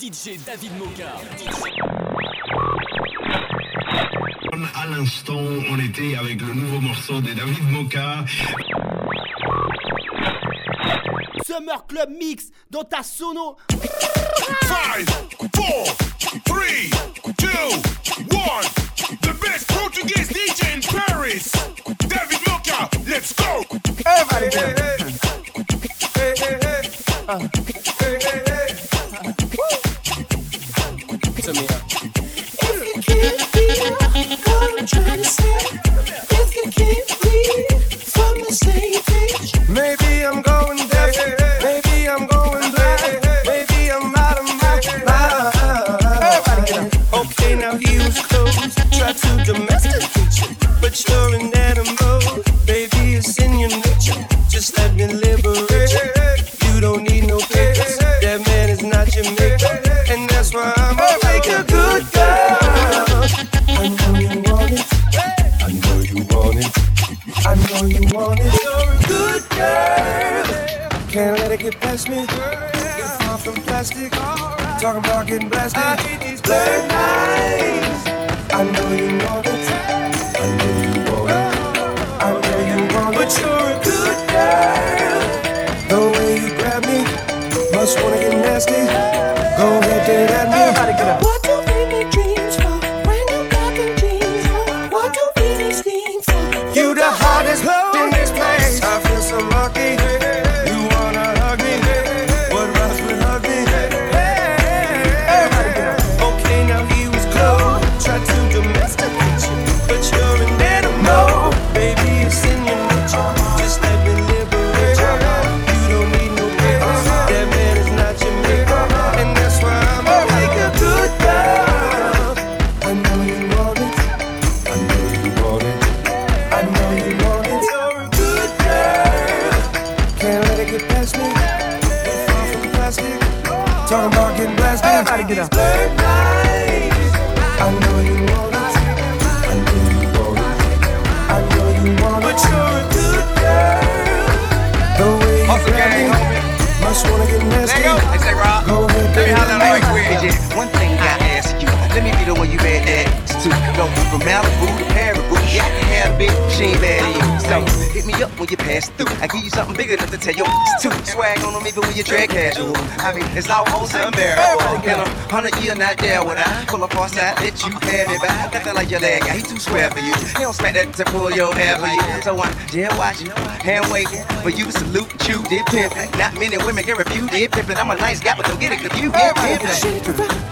DJ David Moka. À l'instant, on était avec le nouveau morceau de David Moka. Summer Club Mix dans ta sono. 5, 4, 3, 2, 1. The best Portuguese DJ in Paris. David Moka, let's go. Everybody hey, hey, hey. hey, hey, hey. Uh. hey, hey, Talking about getting blasted. I hate these blurred lines. I know you want it. I know you want it. I know you want it. But you're a good girl. The way you grab me, must wanna get nasty. Go ahead, have a bitch, she ain't mad at you. So hit me up when you pass through. I give you something bigger enough to tell you it's two. Swag on them even when you drag casual. I mean, it's almost unbearable. In a hundred year not there when I pull up on side, let you have me back. Nothing like your leg guy, he too square for you. He don't smack that to pull your hair for you. So I'm there watching, hand waiting for you salute chew, did pimp. Not many women can refuse, did pimpin'. I'm a nice guy, but don't get it confused, did pimpin'.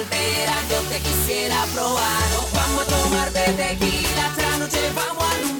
soltera yo te quisiera probar. Vamos a tomar de tequila, esta noche vamos a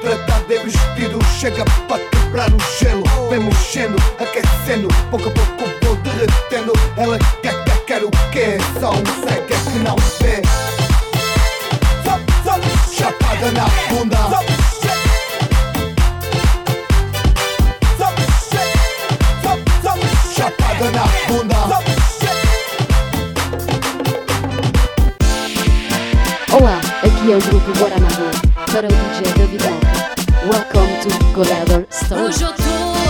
Tratado de vestido, chega para quebrar o gelo. Vem mexendo, aquecendo, pouco a pouco vou derretendo. Ela quer, quer, quer o quê? Só um cego é que não vê. Chapada na bunda. Chapada na bunda. Olá, aqui é o grupo Guaraná. Shadow DJ David Welcome to Collador Story.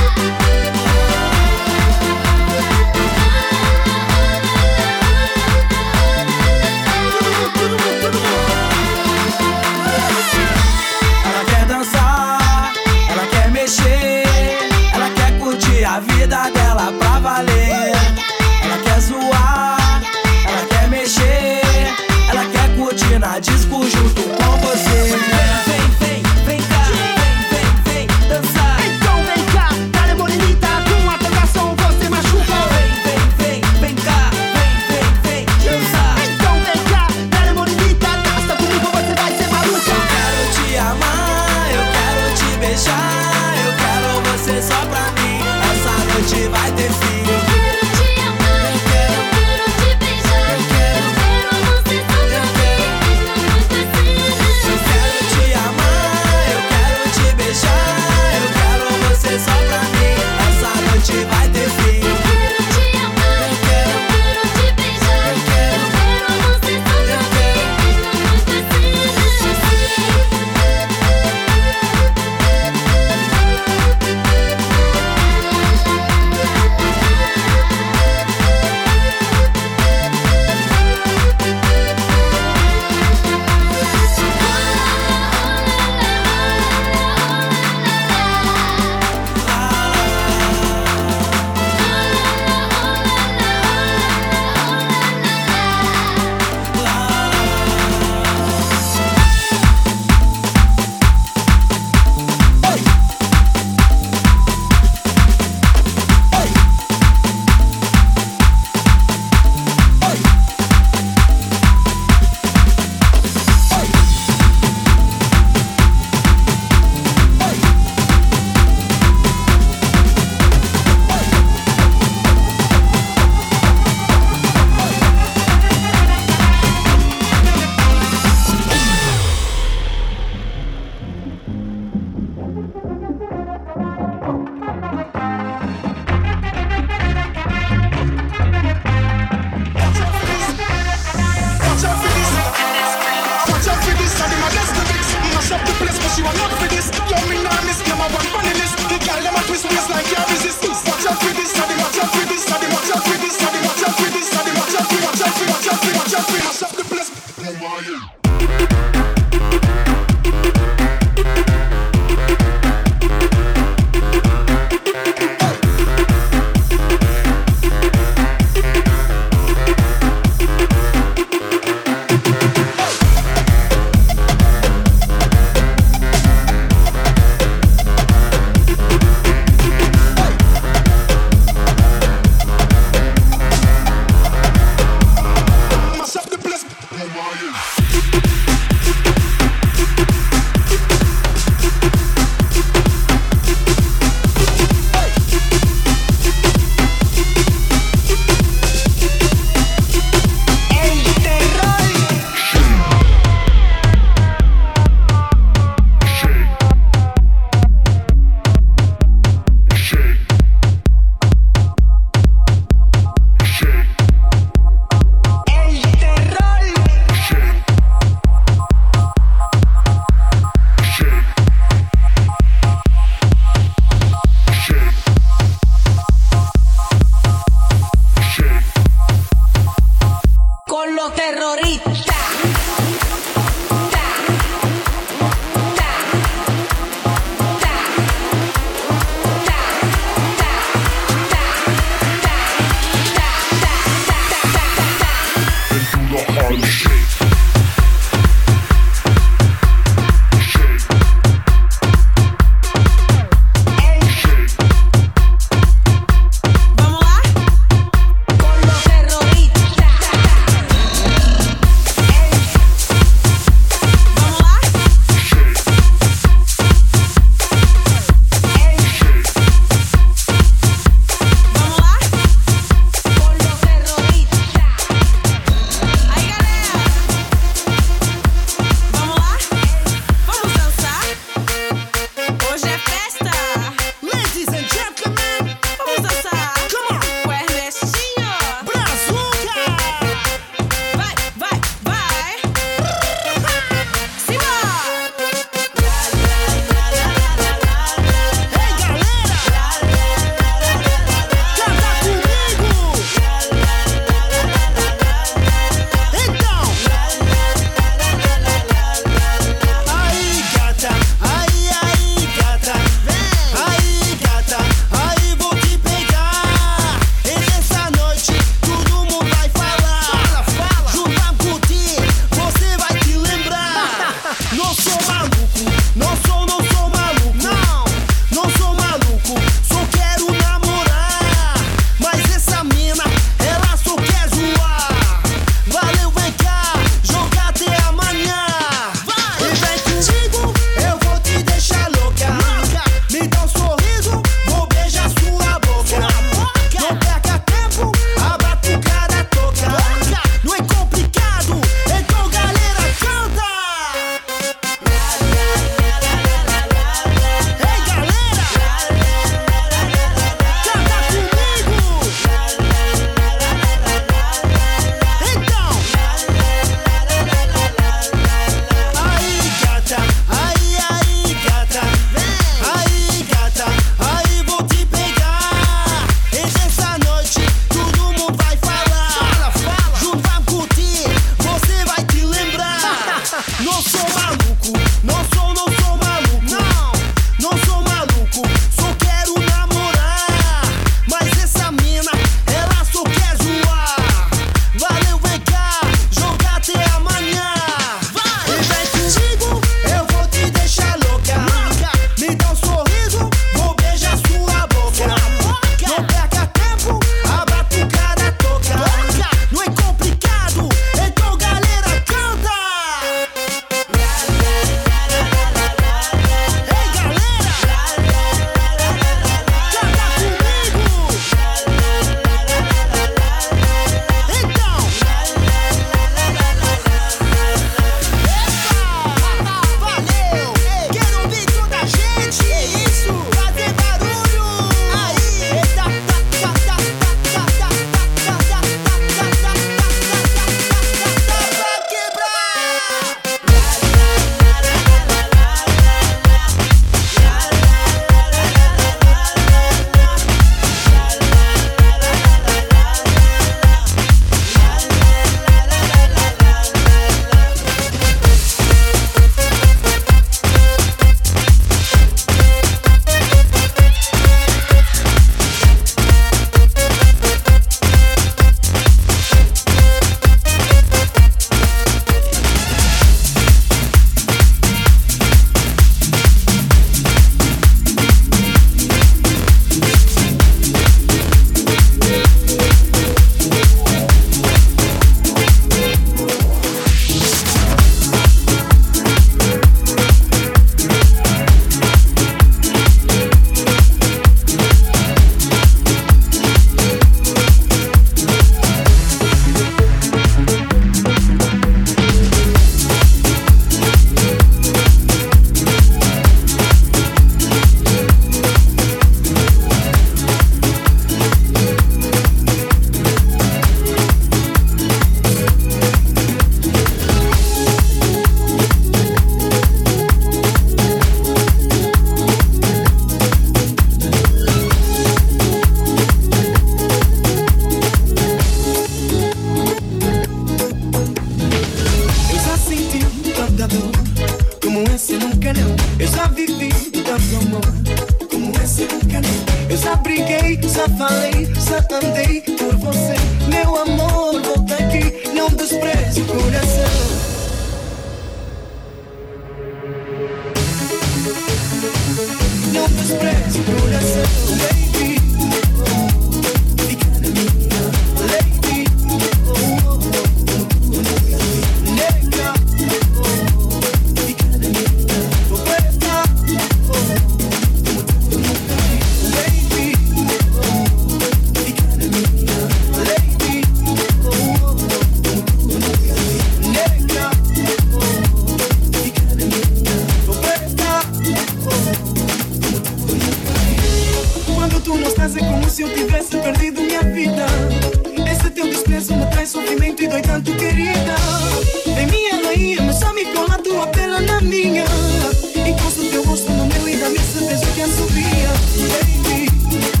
Baby.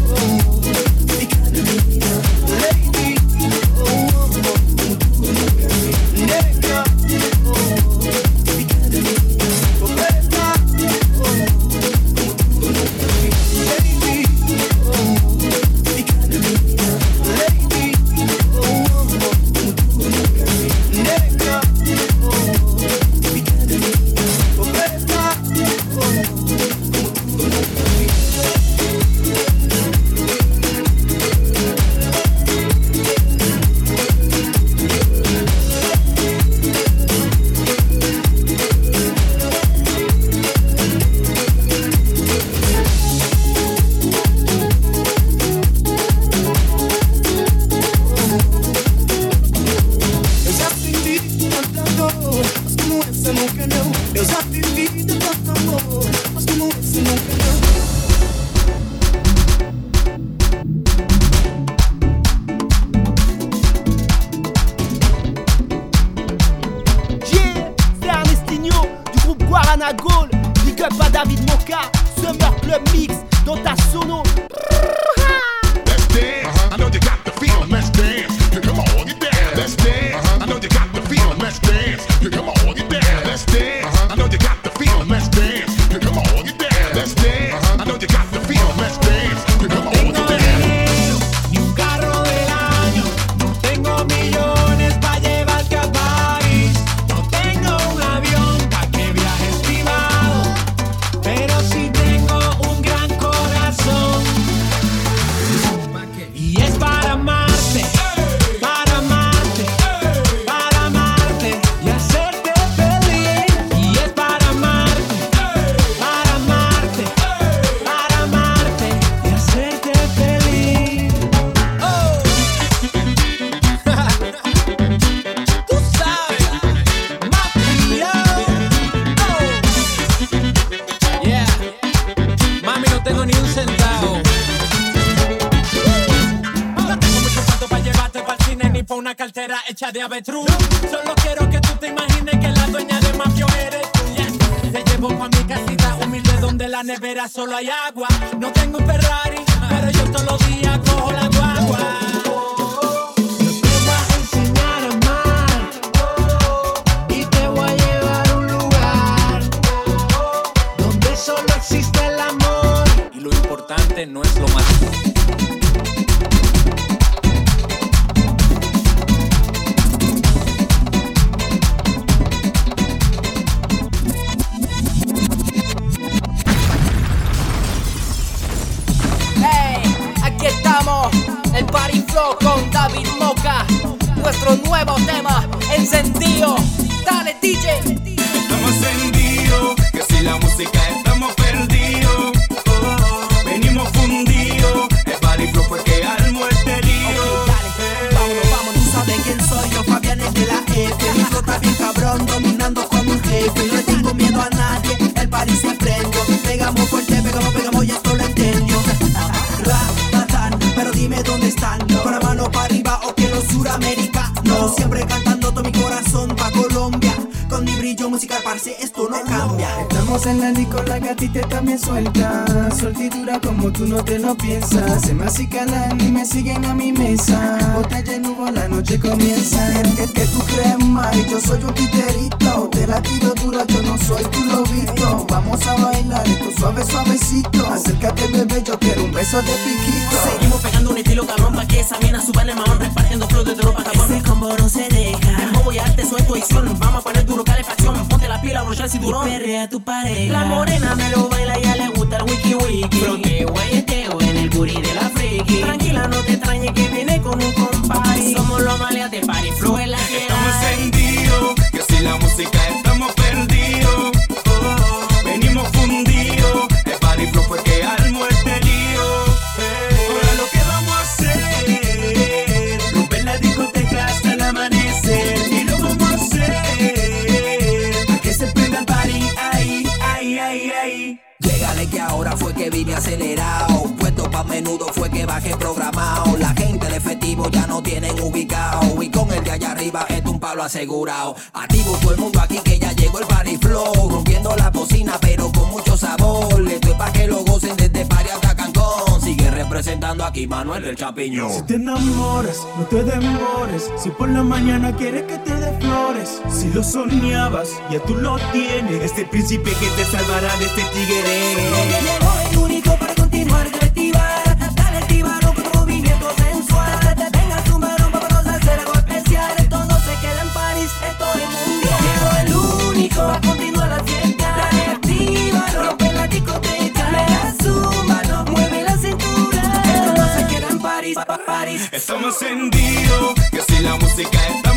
Solo hay agua. Brillo musical, parce, esto no cambia. Estamos en la disco, la gatita también suelta. Suelta y dura como tú no te lo piensas. Se me acicalan y me siguen a mi mesa. Botella en humo, la noche comienza. ¿Qué, que tú crees mal? Yo soy un titerito. Te la tiro dura, yo no soy tu lobito. Vamos a bailar esto suave, suavecito. Acércate bebé, yo quiero un beso de piquito. Seguimos pegando un estilo cabrón pa' que esa mina suba el mamón Repartiendo flow de ropa cabrón. Ese combo no se deja. El voy a arte, suelto edición Vamos a poner duro calefacción Ponte la pila, brocha el cinturón. Y perrea tu pareja. La morena me lo baila y a ella le gusta el wiki wiki. Fronteo, guayeteo en el booty de la friki. Tranquila, no te extrañes que viene con un compay. Somos los maleas de party flow. En la que Estamos Pa' menudo fue que bajé programado. La gente de efectivo ya no tienen ubicado. Y con el de allá arriba es un palo asegurado. Activo todo el mundo aquí que ya llegó el party flow. Rompiendo la bocina pero con mucho sabor. Esto es pa' que lo gocen desde Pari hasta Cancón. Sigue representando aquí Manuel el Chapiñón. Si te enamoras, no te demores. Si por la mañana quieres que te dé flores. Si lo soñabas, ya tú lo tienes. Este príncipe que te salvará de este tigre. Llegó el único para Encendidos, que si la música estamos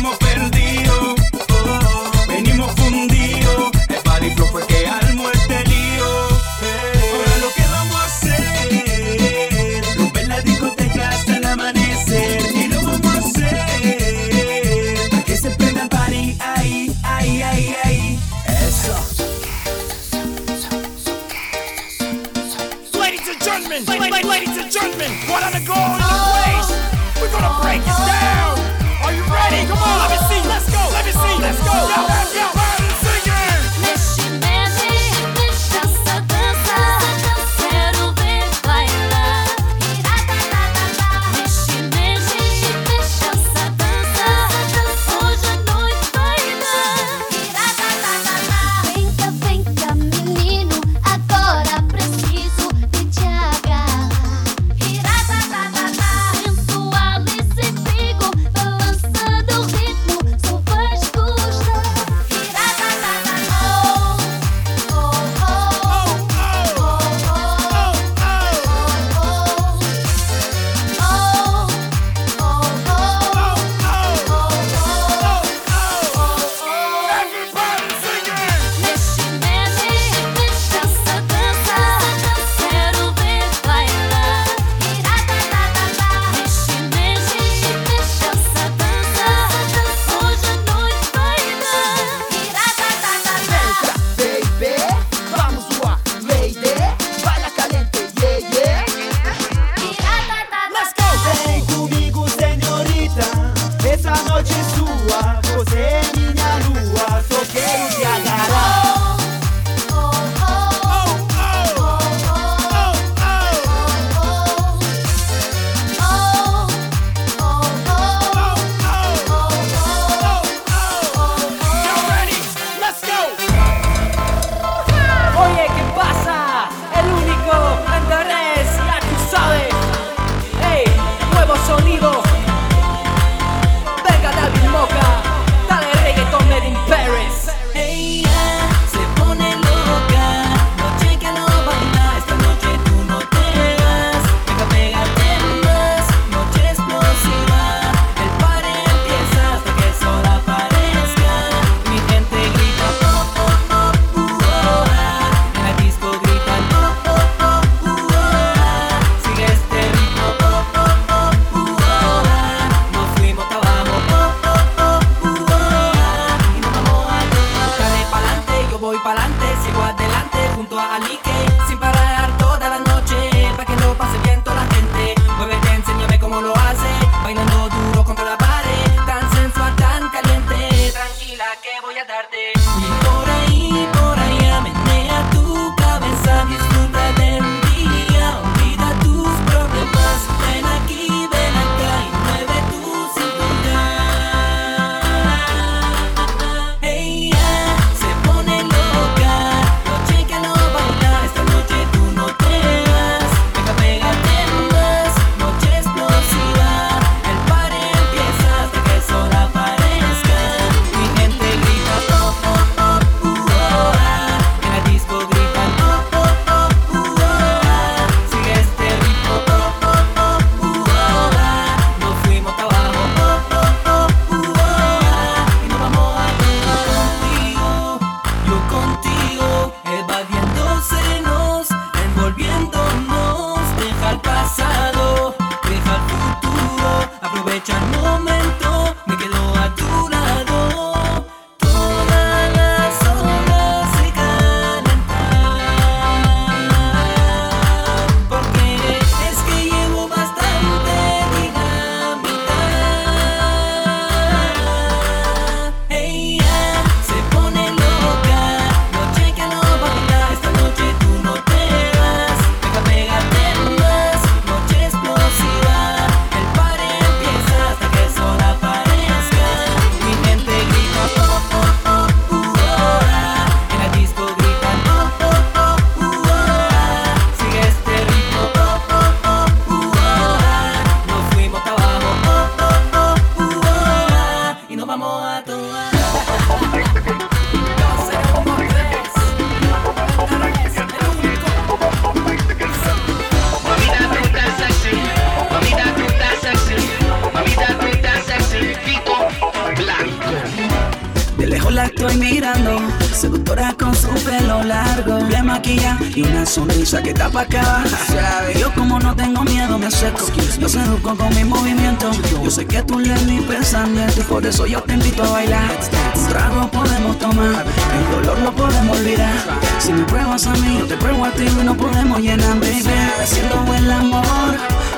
por eso yo te a bailar. Un trago podemos tomar, el dolor lo podemos olvidar. Si me pruebas a mí, yo te pruebo a ti y no podemos llenar, baby. Haciendo el amor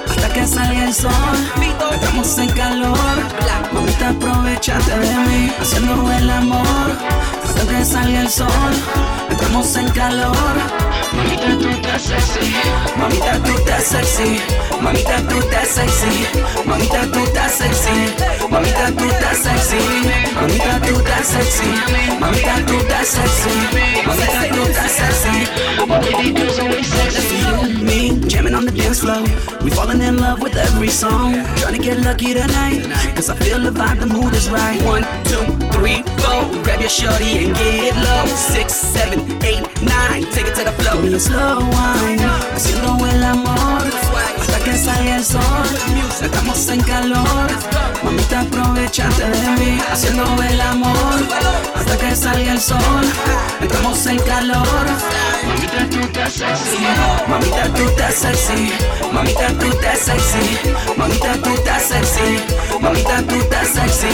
hasta que salga el sol. Estamos en calor, mamita aprovechate de mí. Haciendo el amor hasta que salga el sol. Estamos en calor. Mamita, tú estás sexy. Mamita, tú estás sexy. Mamita, tú estás sexy. Mamita, tú estás sexy. Mamita, tú estás sexy. Mamita, tú estás sexy. Mamita, tú estás sexy. Mamita, tú estás sexy. You and me jamming on the dance floor. We falling in love with every song. Trying to get lucky tonight. Cause I feel the vibe, the mood is right. One, two, three, four. Grab your shorty and get low. Six, seven, eight, nine. Take it to the me a slow wine. Haciendo el amor. Hasta que salga el sol. Estamos en calor. Mamita, aprovechate de mí. Haciendo el amor. Hasta que salga el sol. Entramos en calor. Mamita, tú estás sexy. Mamita, tú estás sexy. Mamita, tú estás sexy. Mamita, tú estás sexy. Mamita, tú estás sexy.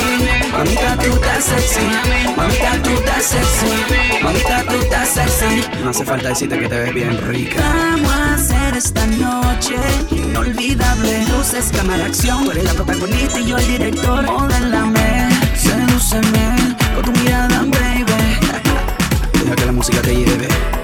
Mamita, tú estás sexy. Mamita, tú estás sexy. Mamita, tú estás sexy. No hace falta decirte que te ves bien rica. Vamos a hacer esta noche inolvidable. Luces, cámara, acción. Tú eres la protagonista y yo el director. Modélame, sedúceme con tu mirada, baby. Deja que la música te lleve.